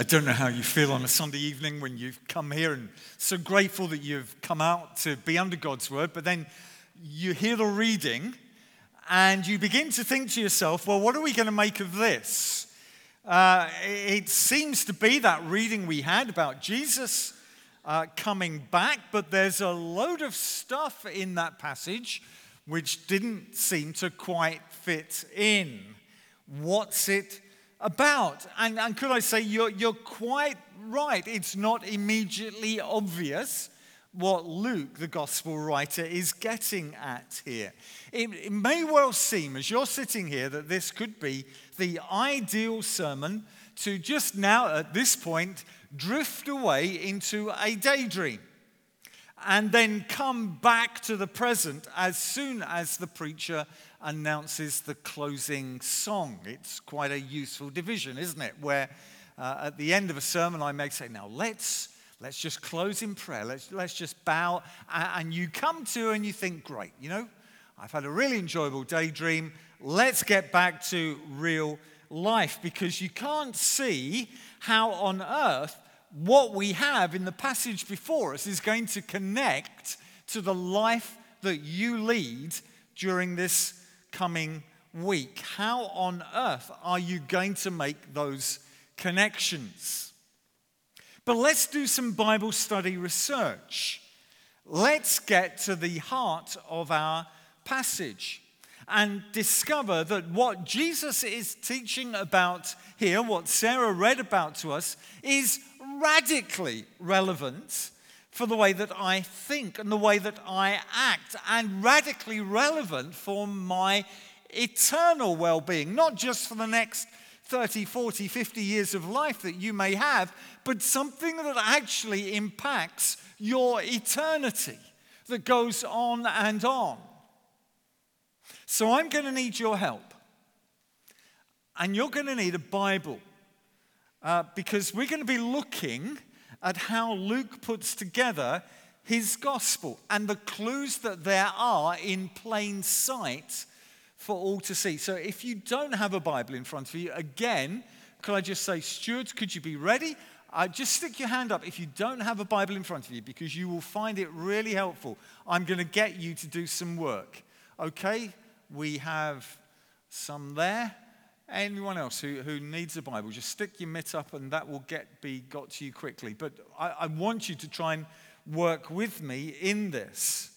I don't know how you feel on a Sunday evening when you've come here and so grateful that you've come out to be under God's word, but then you hear the reading and you begin to think to yourself, well, what are we going to make of this? Uh, it seems to be that reading we had about Jesus uh, coming back, but there's a load of stuff in that passage which didn't seem to quite fit in. What's it about. And, and could I say, you're, you're quite right. It's not immediately obvious what Luke, the gospel writer, is getting at here. It, it, may well seem, as you're sitting here, that this could be the ideal sermon to just now, at this point, drift away into a daydream and then come back to the present as soon as the preacher announces the closing song. It's quite a useful division, isn't it? Where uh, at the end of a sermon, I may say, Now let's, let's just close in prayer. Let's, let's just bow. And you come to and you think, Great, you know, I've had a really enjoyable daydream. Let's get back to real life because you can't see how on earth what we have in the passage before us is going to connect to the life that you lead during this coming week. How on earth are you going to make those connections? But let's do some Bible study research. Let's get to the heart of our passage and discover that what Jesus is teaching about here, what Sarah read about to us, is radically relevant for the way that I think and the way that I act, and radically relevant for my eternal well being, not just for the next 30, 40, 50 years of life that you may have, but something that actually impacts your eternity that goes on and on. So I'm going to need your help. And you're going to need a Bible uh, because we're going to be looking at how Luke puts together his gospel and the clues that there are in plain sight for all to see. So if you don't have a Bible in front of you, again, could I just say, stewards, could you be ready? Uh, just stick your hand up if you don't have a Bible in front of you because you will find it really helpful. I'm going to get you to do some work. Okay? We have some there. Anyone else who, who needs a Bible, just stick your mitt up and that will get be got to you quickly. But I, I want you to try and work with me in this.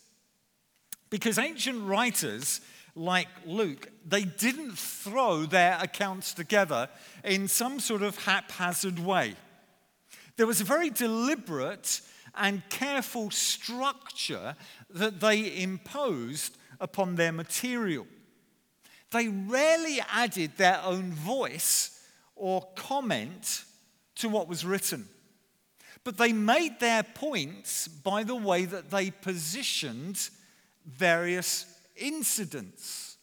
Because ancient writers like Luke, they didn't throw their accounts together in some sort of haphazard way. There was a very deliberate and careful structure that they imposed upon their material. They rarely added their own voice or comment to what was written. But they made their points by the way that they positioned various incidents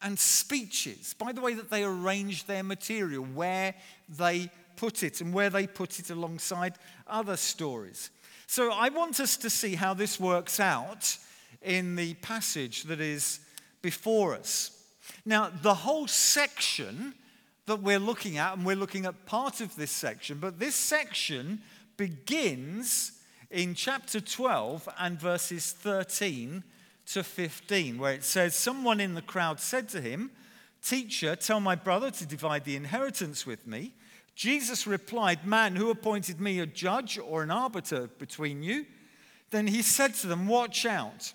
and speeches, by the way that they arranged their material, where they put it, and where they put it alongside other stories. So I want us to see how this works out in the passage that is before us. Now, the whole section that we're looking at, and we're looking at part of this section, but this section begins in chapter 12 and verses 13 to 15, where it says, Someone in the crowd said to him, Teacher, tell my brother to divide the inheritance with me. Jesus replied, Man, who appointed me a judge or an arbiter between you? Then he said to them, Watch out.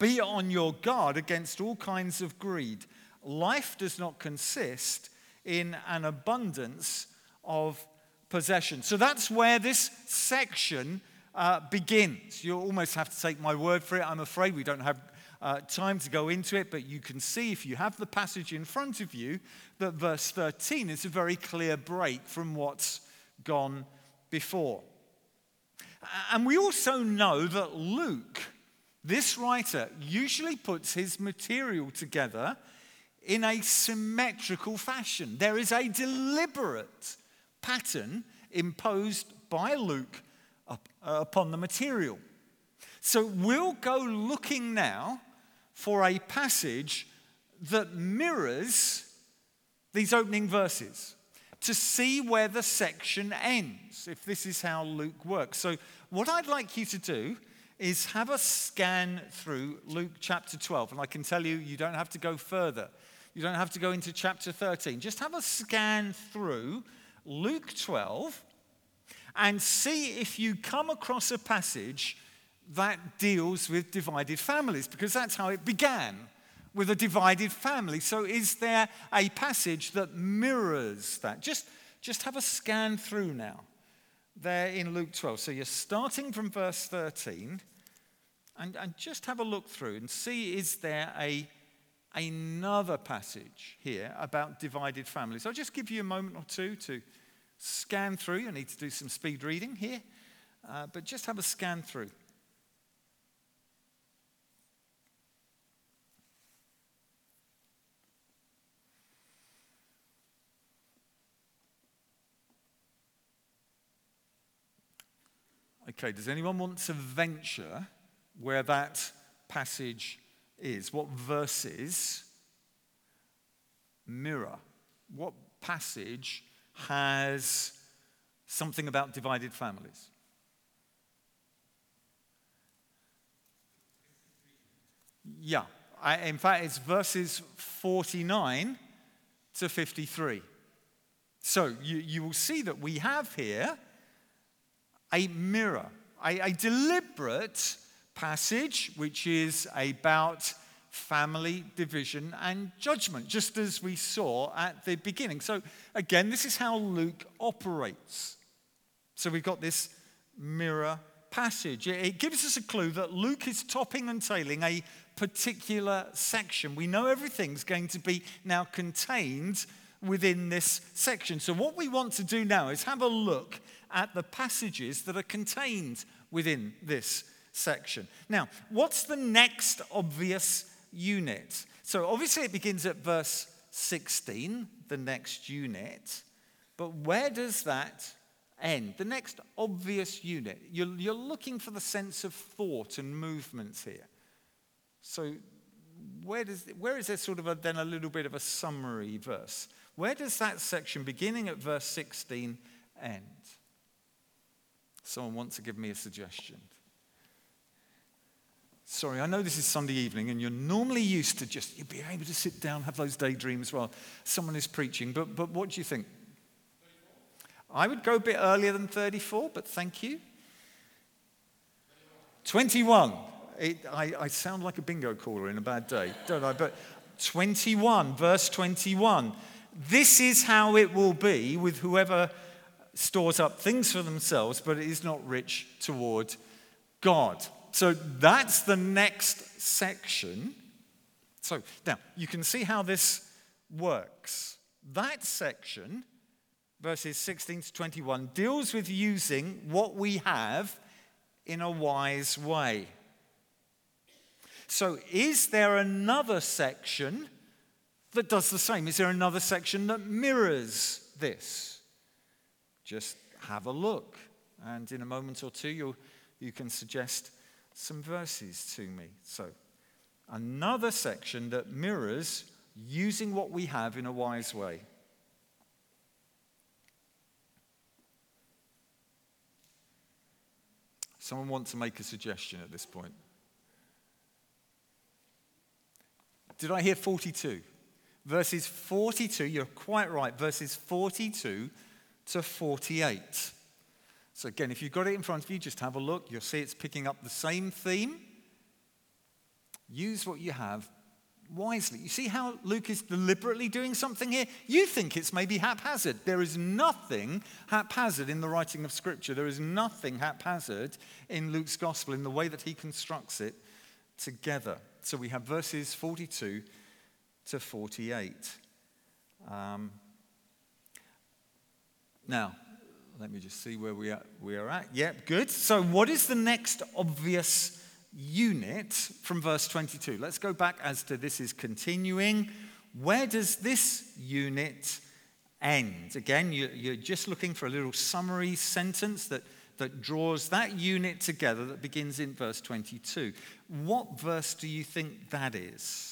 Be on your guard against all kinds of greed life does not consist in an abundance of possession. So that's where this section uh, begins. You almost have to take my word for it. I'm afraid we don't have uh, time to go into it, but you can see if you have the passage in front of you that verse 13 is a very clear break from what's gone before. And we also know that Luke, this writer, usually puts his material together in a symmetrical fashion. There is a deliberate pattern imposed by Luke uh, upon the material. So we'll go looking now for a passage that mirrors these opening verses. to see where the section ends, if this is how Luke works. So, what I'd like you to do is have a scan through Luke chapter 12. And I can tell you, you don't have to go further. You don't have to go into chapter 13. Just have a scan through Luke 12 and see if you come across a passage that deals with divided families, because that's how it began with a divided family. So, is there a passage that mirrors that? Just, just have a scan through now there in Luke 12. So, you're starting from verse 13 and, and just have a look through and see is there a, another passage here about divided families. I'll just give you a moment or two to scan through. You need to do some speed reading here, uh, but just have a scan through. Okay, does anyone want to venture where that passage is? What verses mirror? What passage has something about divided families? Yeah, I, in fact, it's verses 49 to 53. So you, you will see that we have here a mirror, a, a deliberate passage which is about family division and judgment, just as we saw at the beginning. So, again, this is how Luke operates. So, we've got this mirror passage. It gives us a clue that Luke is topping and tailing a particular section. We know everything's going to be now contained within this section. So, what we want to do now is have a look at the passages that are contained within this section. Now, what's the next obvious unit? So, obviously, it begins at verse 16, the next unit. But where does that end? The next obvious unit. You're, you're looking for the sense of thought and movements here. So, where, does, where is there sort of a, then a little bit of a summary verse? Where does that section, beginning at verse 16, end? Someone wants to give me a suggestion. Sorry, I know this is Sunday evening and you're normally used to just you being able to sit down, have those daydreams while someone is preaching, but, but what do you think? 34. I would go a bit earlier than 34, but thank you. 21. It, I, I sound like a bingo caller in a bad day, don't I? But 21, verse 21. This is how it will be with whoever stores up things for themselves, but is not rich toward God so that's the next section. So now you can see how this works. That section, verses 16 to 21, deals with using what we have in a wise way. So, is there another section that does the same? Is there another section that mirrors this? Just have a look. And in a moment or two, you you can suggest some verses to me. So, another section that mirrors using what we have in a wise way. Someone want to make a suggestion at this point? Did I hear 42? Verses 42, you're quite right, verses 42 to 48. So, again, if you've got it in front of you, just have a look. You'll see it's picking up the same theme. Use what you have wisely. You see how Luke is deliberately doing something here? You think it's maybe haphazard. There is nothing haphazard in the writing of Scripture. There is nothing haphazard in Luke's gospel in the way that he constructs it together. So we have verses 42 to 48. Um, now, let me just see where we are, we are at. Yep, good. So, what is the next obvious unit from verse 22? Let's go back as to this is continuing. Where does this unit end? Again, you're just looking for a little summary sentence that, that draws that unit together that begins in verse 22. What verse do you think that is?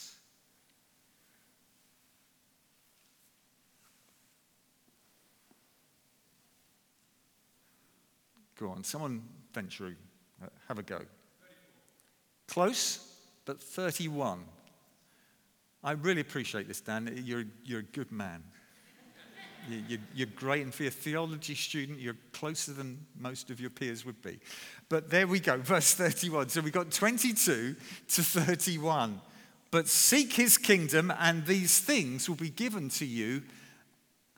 Go on, someone venture, uh, have a go. Close, but 31. I really appreciate this, Dan. You're, you're a good man. You, are great, and for a theology student, you're closer than most of your peers would be. But there we go, verse 31. So we've got 22 to 31. But seek his kingdom, and these things will be given to you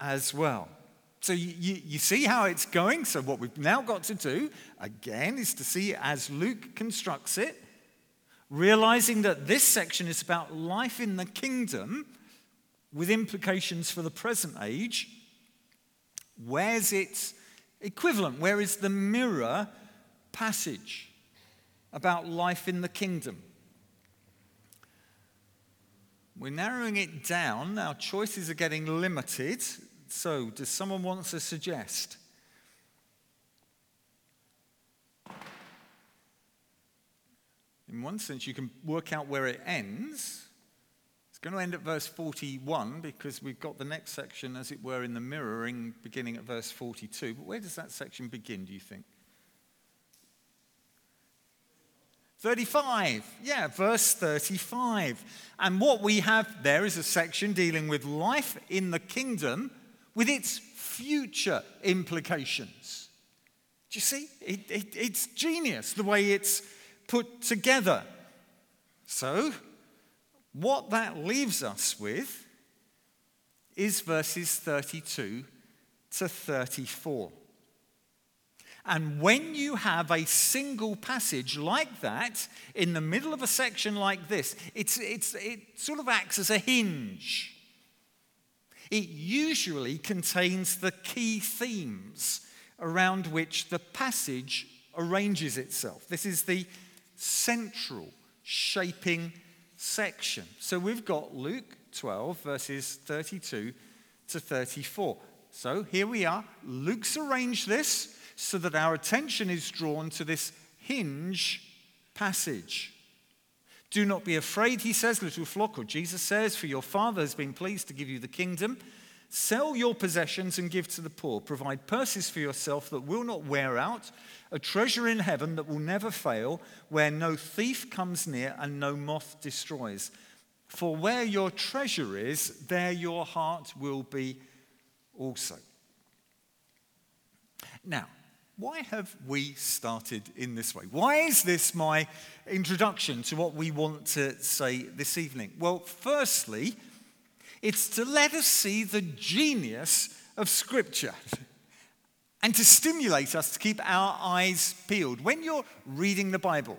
as well. So you, you, see how it's going? So, what we've now got to do, again, is to see as Luke constructs it, realizing that this section is about life in the kingdom with implications for the present age. Where's its equivalent? Where is the mirror passage about life in the kingdom? We're narrowing it down. Our choices are getting limited. So, does someone want to suggest? In one sense, you can work out where it ends. It's going to end at verse 41 because we've got the next section, as it were, in the mirroring beginning at verse 42. But where does that section begin, do you think? 35. Yeah, verse 35. And what we have there is a section dealing with life in the kingdom with its future implications. Do you see? It, it, it's genius the way it's put together. So, what that leaves us with is verses 32 to 34. And when you have a single passage like that in the middle of a section like this, it's, it's, it sort of acts as a hinge. It usually contains the key themes around which the passage arranges itself. This is the central shaping section. So we've got Luke 12, verses 32 to 34. So here we are. Luke's arranged this so that our attention is drawn to this hinge passage. Do not be afraid, he says, little flock, or Jesus says, for your Father has been pleased to give you the kingdom. Sell your possessions and give to the poor. Provide purses for yourself that will not wear out, a treasure in heaven that will never fail, where no thief comes near and no moth destroys. For where your treasure is, there your heart will be also. Now, why have we started in this way? Why is this my introduction to what we want to say this evening? Well, firstly, it's to let us see the genius of Scripture and to stimulate us to keep our eyes peeled. When you're reading the Bible,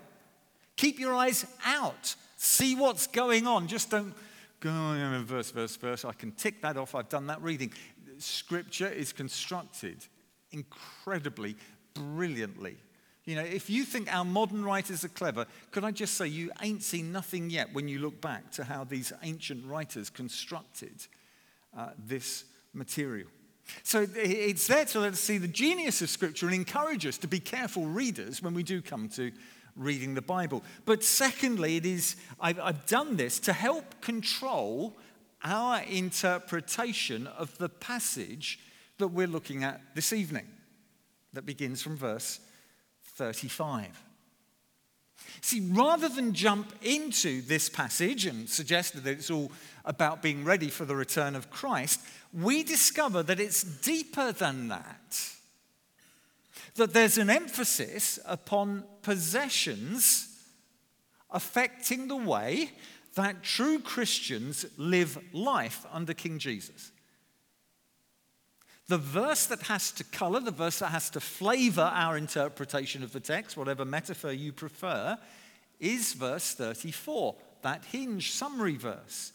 keep your eyes out, see what's going on. Just don't go oh, verse, verse, verse. I can tick that off. I've done that reading. Scripture is constructed incredibly brilliantly. You know, if you think our modern writers are clever, could I just say you ain't seen nothing yet when you look back to how these ancient writers constructed uh, this material. So it's there to let us see the genius of Scripture and encourage us to be careful readers when we do come to reading the Bible. But secondly, it is I've, I've done this to help control our interpretation of the passage that we're looking at this evening that begins from verse 35. See, rather than jump into this passage and suggest that it's all about being ready for the return of Christ, we discover that it's deeper than that. That there's an emphasis upon possessions affecting the way that true Christians live life under King Jesus. The verse that has to color, the verse that has to flavor our interpretation of the text, whatever metaphor you prefer, is verse 34, that hinge summary verse.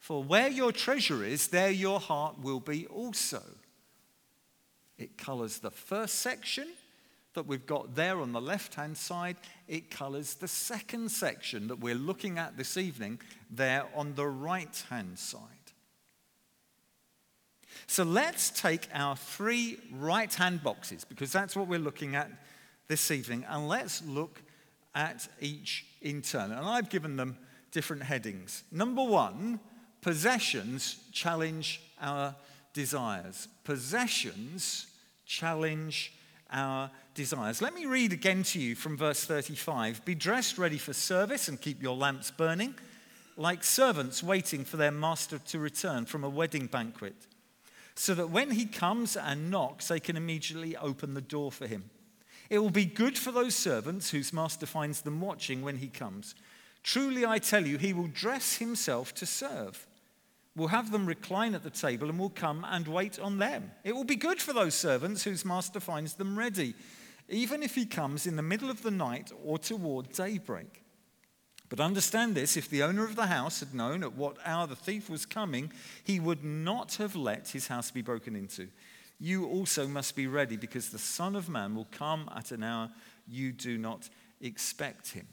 For where your treasure is, there your heart will be also. It colors the first section that we've got there on the left hand side. It colors the second section that we're looking at this evening there on the right hand side. So let's take our three right hand boxes, because that's what we're looking at this evening, and let's look at each in turn. And I've given them different headings. Number one, possessions challenge our desires. Possessions challenge our desires. Let me read again to you from verse 35 Be dressed ready for service and keep your lamps burning, like servants waiting for their master to return from a wedding banquet, so that when he comes and knocks, they can immediately open the door for him. It will be good for those servants whose master finds them watching when he comes. Truly, I tell you, he will dress himself to serve will have them recline at the table and will come and wait on them. It will be good for those servants whose master finds them ready, even if he comes in the middle of the night or toward daybreak. But understand this if the owner of the house had known at what hour the thief was coming, he would not have let his house be broken into. You also must be ready because the Son of Man will come at an hour you do not expect him.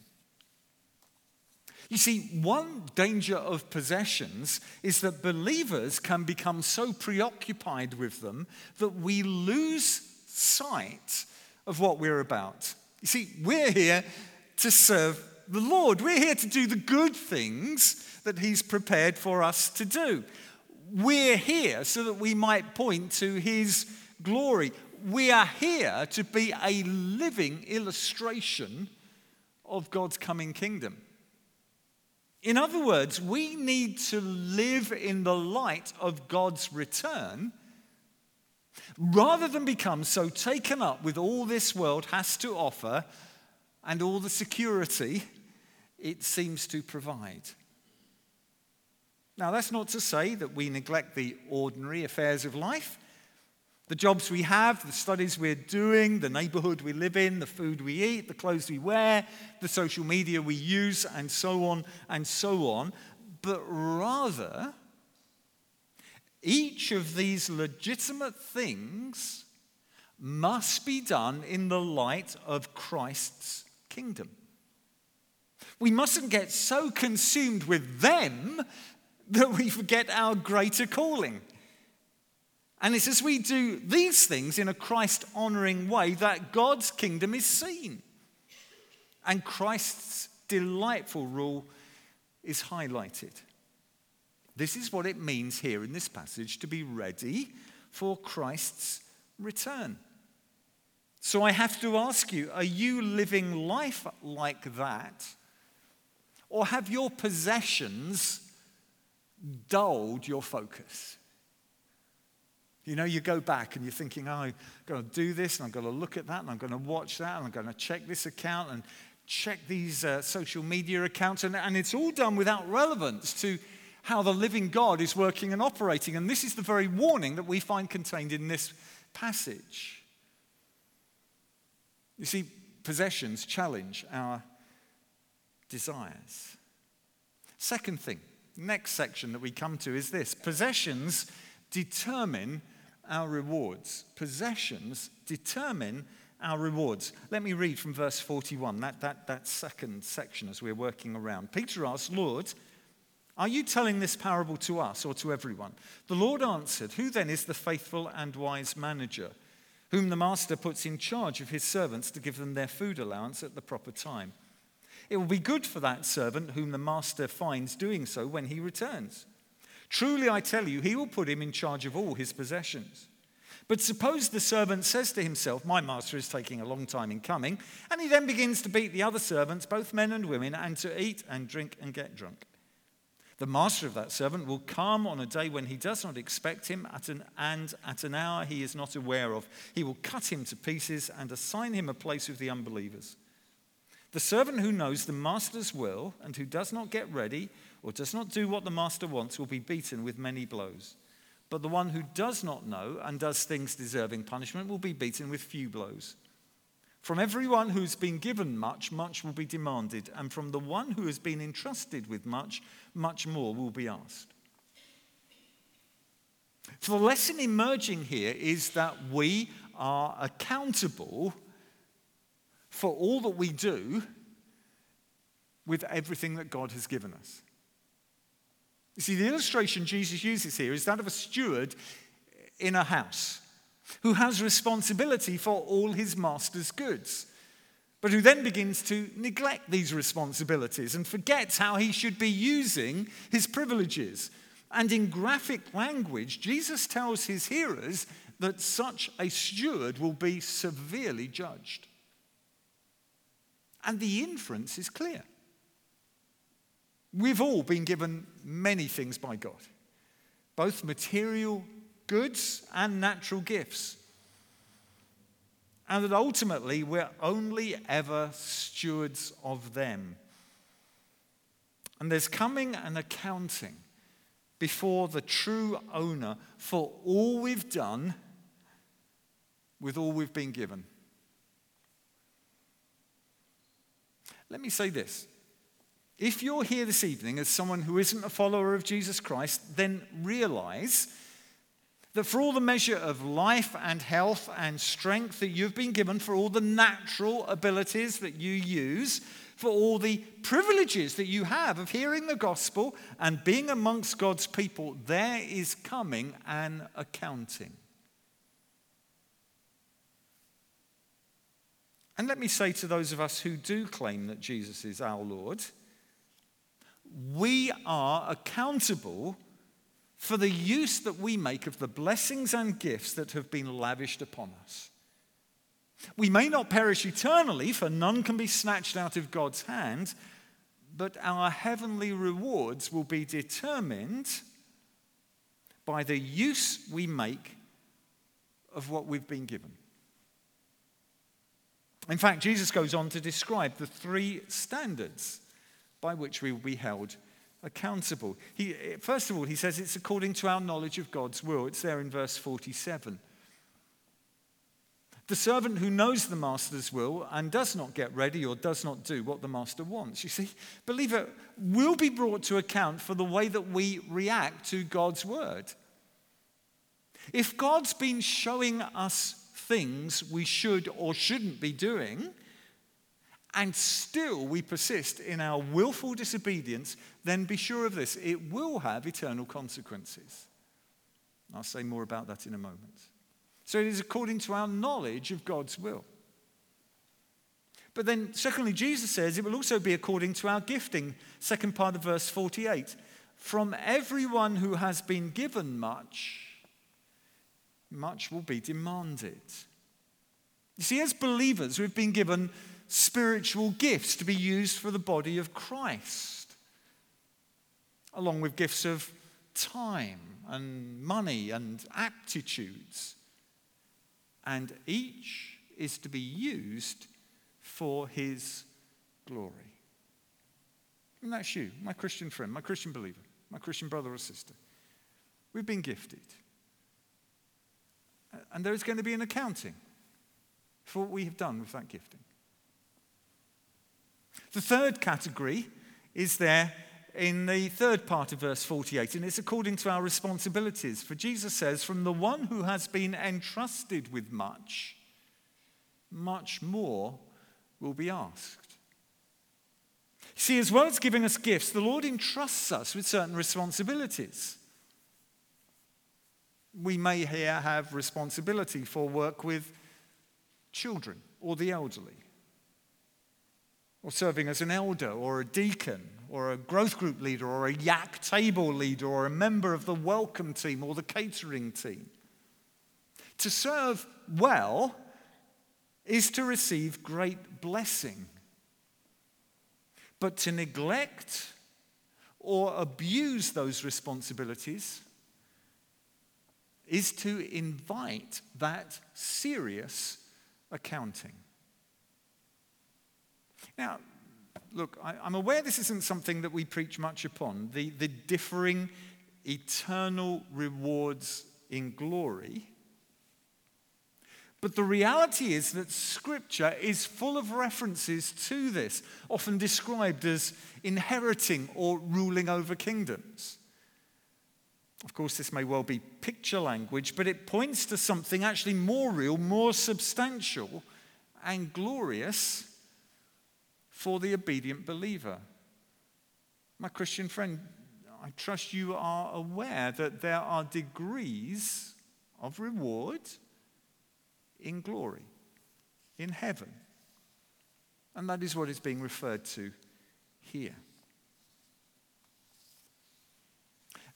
You see, one danger of possessions is that believers can become so preoccupied with them that we lose sight of what we're about. You see, we're here to serve the Lord, we're here to do the good things that He's prepared for us to do. We're here so that we might point to His glory. We are here to be a living illustration of God's coming kingdom. In other words, we need to live in the light of God's return rather than become so taken up with all this world has to offer and all the security it seems to provide. Now, that's not to say that we neglect the ordinary affairs of life. The jobs we have, the studies we're doing, the neighborhood we live in, the food we eat, the clothes we wear, the social media we use, and so on and so on. But rather, each of these legitimate things must be done in the light of Christ's kingdom. We mustn't get so consumed with them that we forget our greater calling. And it's as we do these things in a Christ honoring way that God's kingdom is seen. And Christ's delightful rule is highlighted. This is what it means here in this passage to be ready for Christ's return. So I have to ask you are you living life like that? Or have your possessions dulled your focus? You know, you go back and you're thinking, oh, I'm going to do this and I'm going to look at that and I'm going to watch that and I'm going to check this account and check these uh, social media accounts. And, and it's all done without relevance to how the living God is working and operating. And this is the very warning that we find contained in this passage. You see, possessions challenge our desires. Second thing, next section that we come to is this possessions determine our rewards. Possessions determine our rewards. Let me read from verse 41, that, that, that second section as we're working around. Peter asked, Lord, are you telling this parable to us or to everyone? The Lord answered, Who then is the faithful and wise manager, whom the master puts in charge of his servants to give them their food allowance at the proper time? It will be good for that servant whom the master finds doing so when he returns. Truly, I tell you, he will put him in charge of all his possessions. But suppose the servant says to himself, My master is taking a long time in coming, and he then begins to beat the other servants, both men and women, and to eat and drink and get drunk. The master of that servant will come on a day when he does not expect him, at an, and at an hour he is not aware of. He will cut him to pieces and assign him a place with the unbelievers. The servant who knows the master's will and who does not get ready or does not do what the master wants will be beaten with many blows. But the one who does not know and does things deserving punishment will be beaten with few blows. From everyone who's been given much, much will be demanded, and from the one who has been entrusted with much, much more will be asked. So, the lesson emerging here is that we are accountable for all that we do with everything that God has given us. You see, the illustration Jesus uses here is that of a steward in a house who has responsibility for all his master's goods, but who then begins to neglect these responsibilities and forgets how he should be using his privileges. And in graphic language, Jesus tells his hearers that such a steward will be severely judged. And the inference is clear. We've all been given many things by God, both material goods and natural gifts. And that ultimately we're only ever stewards of them. And there's coming an accounting before the true owner for all we've done with all we've been given. Let me say this. If you're here this evening as someone who isn't a follower of Jesus Christ, then realize that for all the measure of life and health and strength that you've been given, for all the natural abilities that you use, for all the privileges that you have of hearing the gospel and being amongst God's people, there is coming an accounting. And let me say to those of us who do claim that Jesus is our Lord, we are accountable for the use that we make of the blessings and gifts that have been lavished upon us. We may not perish eternally, for none can be snatched out of God's hand, but our heavenly rewards will be determined by the use we make of what we've been given. In fact, Jesus goes on to describe the three standards by which we will be held accountable. He, first of all, he says it's according to our knowledge of God's will. It's there in verse 47. The servant who knows the master's will and does not get ready or does not do what the master wants. You see, believer will be brought to account for the way that we react to God's word. If God's been showing us things we should or shouldn't be doing, and still we persist in our willful disobedience, then be sure of this it will have eternal consequences. I'll say more about that in a moment. So it is according to our knowledge of God's will. But then, secondly, Jesus says it will also be according to our gifting. Second part of verse 48. From everyone who has been given much, much will be demanded. You see, as believers, we've been given spiritual gifts to be used for the body of Christ, along with gifts of time and money and aptitudes. And each is to be used for his glory. And that's you, my Christian friend, my Christian believer, my Christian brother or sister. We've been gifted. And there is going to be an accounting for what we have done with that gifting. The third category is there in the third part of verse 48, and it's according to our responsibilities. For Jesus says, From the one who has been entrusted with much, much more will be asked. See, as well as giving us gifts, the Lord entrusts us with certain responsibilities. We may here have responsibility for work with children or the elderly or serving as an elder or a deacon or a growth group leader or a yak table leader or a member of the welcome team or the catering team. To serve well is to receive great blessing. But to neglect or abuse those responsibilities is to invite that serious accounting. Now, look, I, am aware this isn't something that we preach much upon the, the differing eternal rewards in glory. But the reality is that Scripture is full of references to this, often described as inheriting or ruling over kingdoms. Of course, this may well be picture language, but it points to something actually more real, more substantial, and glorious for the obedient believer. My Christian friend, I trust you are aware that there are degrees of reward in glory, in heaven. And that is what is being referred to here.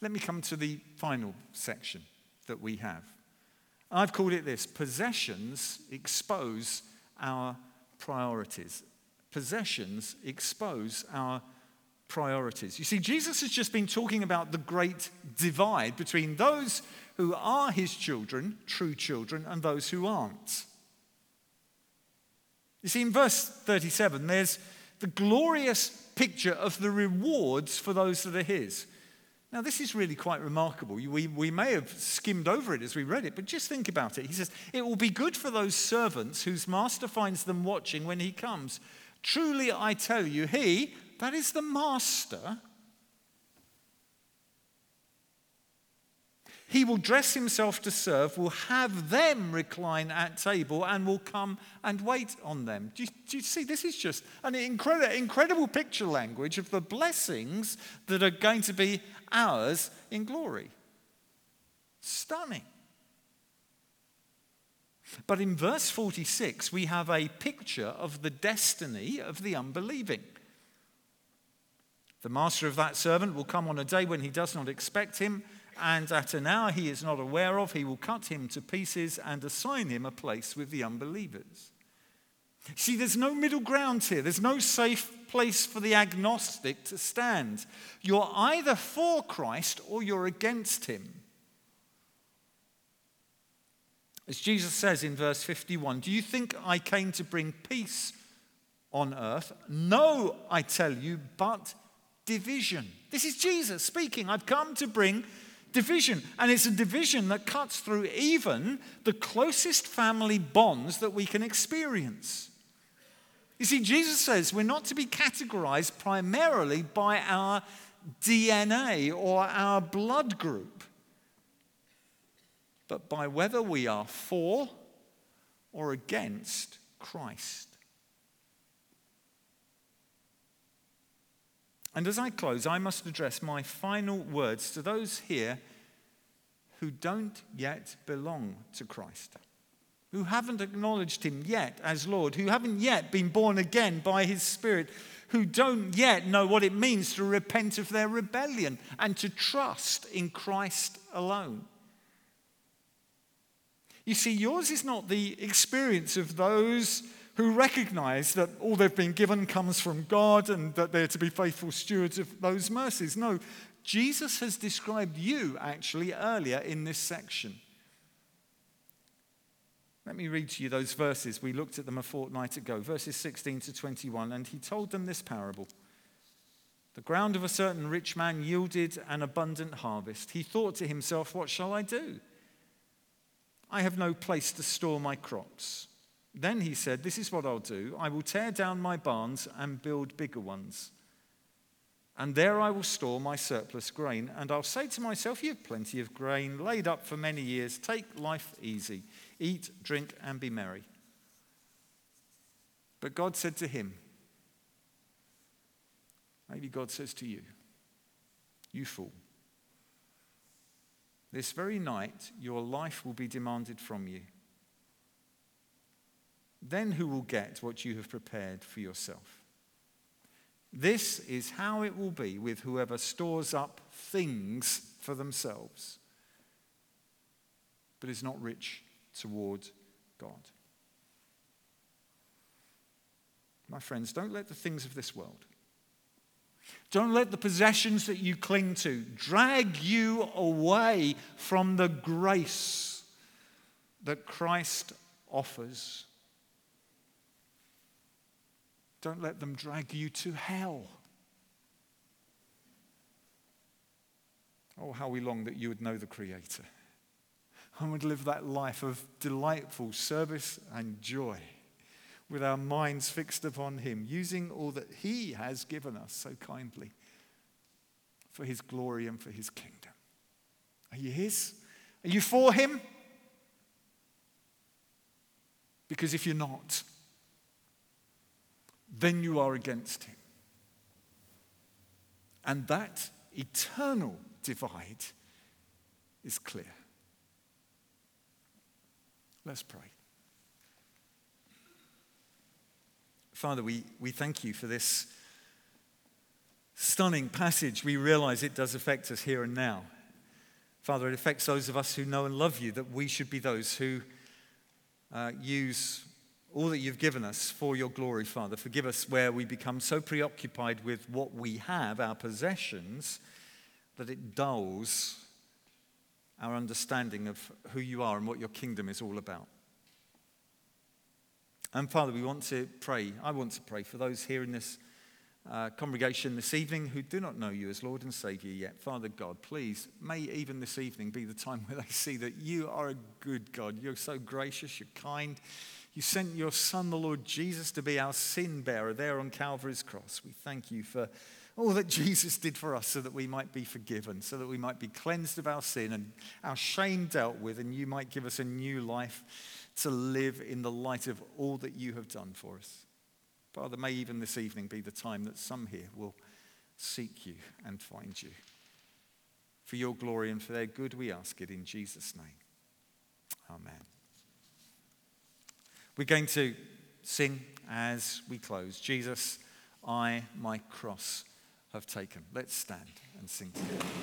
Let me come to the final section that we have. I've called it this possessions expose our priorities. Possessions expose our priorities. You see, Jesus has just been talking about the great divide between those who are his children, true children, and those who aren't. You see, in verse 37, there's the glorious picture of the rewards for those that are his. Now, this is really quite remarkable. We, we may have skimmed over it as we read it, but just think about it. He says, It will be good for those servants whose master finds them watching when he comes. Truly, I tell you, he, that is the master, He will dress himself to serve, will have them recline at table, and will come and wait on them. Do you, do you see? This is just an incredible, incredible picture language of the blessings that are going to be ours in glory. Stunning. But in verse 46, we have a picture of the destiny of the unbelieving. The master of that servant will come on a day when he does not expect him and at an hour he is not aware of, he will cut him to pieces and assign him a place with the unbelievers. See, there's no middle ground here. There's no safe place for the agnostic to stand. You're either for Christ or you're against him. As Jesus says in verse 51, Do you think I came to bring peace on earth? No, I tell you, but division. This is Jesus speaking. I've come to bring division. And it's a division that cuts through even the closest family bonds that we can experience. You see, Jesus says we're not to be categorized primarily by our DNA or our blood group, but by whether we are for or against Christ. And as I close, I must address my final words to those here who don't yet belong to Christ, who haven't acknowledged Him yet as Lord, who haven't yet been born again by His Spirit, who don't yet know what it means to repent of their rebellion and to trust in Christ alone. You see, yours is not the experience of those who recognize that all they've been given comes from God and that they're to be faithful stewards of those mercies. No, Jesus has described you actually earlier in this section. Let me read to you those verses. We looked at them a fortnight ago, verses 16 to 21. And he told them this parable The ground of a certain rich man yielded an abundant harvest. He thought to himself, What shall I do? I have no place to store my crops. Then he said, This is what I'll do I will tear down my barns and build bigger ones. And there I will store my surplus grain. And I'll say to myself, You have plenty of grain laid up for many years. Take life easy. Eat, drink, and be merry. But God said to him, Maybe God says to you, You fool. This very night your life will be demanded from you. Then who will get what you have prepared for yourself? This is how it will be with whoever stores up things for themselves, but is not rich toward God. My friends, don't let the things of this world, don't let the possessions that you cling to drag you away from the grace that Christ offers. Don't let them drag you to hell. Oh, how we long that you would know the Creator. And would live that life of delightful service and joy with our minds fixed upon Him, using all that He has given us so kindly for His glory and for His kingdom. Are you His? Are you for Him? Because if you're not, then you are against him. And that eternal divide is clear. Let's pray. Father, we, we thank you for this stunning passage. We realize it does affect us here and now. Father, it affects those of us who know and love you that we should be those who uh, use all that you've given us for your glory, Father. Forgive us where we become so preoccupied with what we have, our possessions, that it dulls our understanding of who you are and what your kingdom is all about. And Father, we want to pray. I want to pray for those here in this uh, congregation this evening who do not know you as Lord and Savior yet. Father God, please, may even this evening be the time where they see that you are a good God. You're so gracious, you're kind. You sent your Son, the Lord Jesus, to be our sin bearer there on Calvary's cross. We thank you for all that Jesus did for us so that we might be forgiven, so that we might be cleansed of our sin and our shame dealt with, and you might give us a new life to live in the light of all that you have done for us. Father, may even this evening be the time that some here will seek you and find you. For your glory and for their good, we ask it in Jesus' name. Amen. We're going to sing as we close Jesus, I, my cross, have taken. Let's stand and sing together.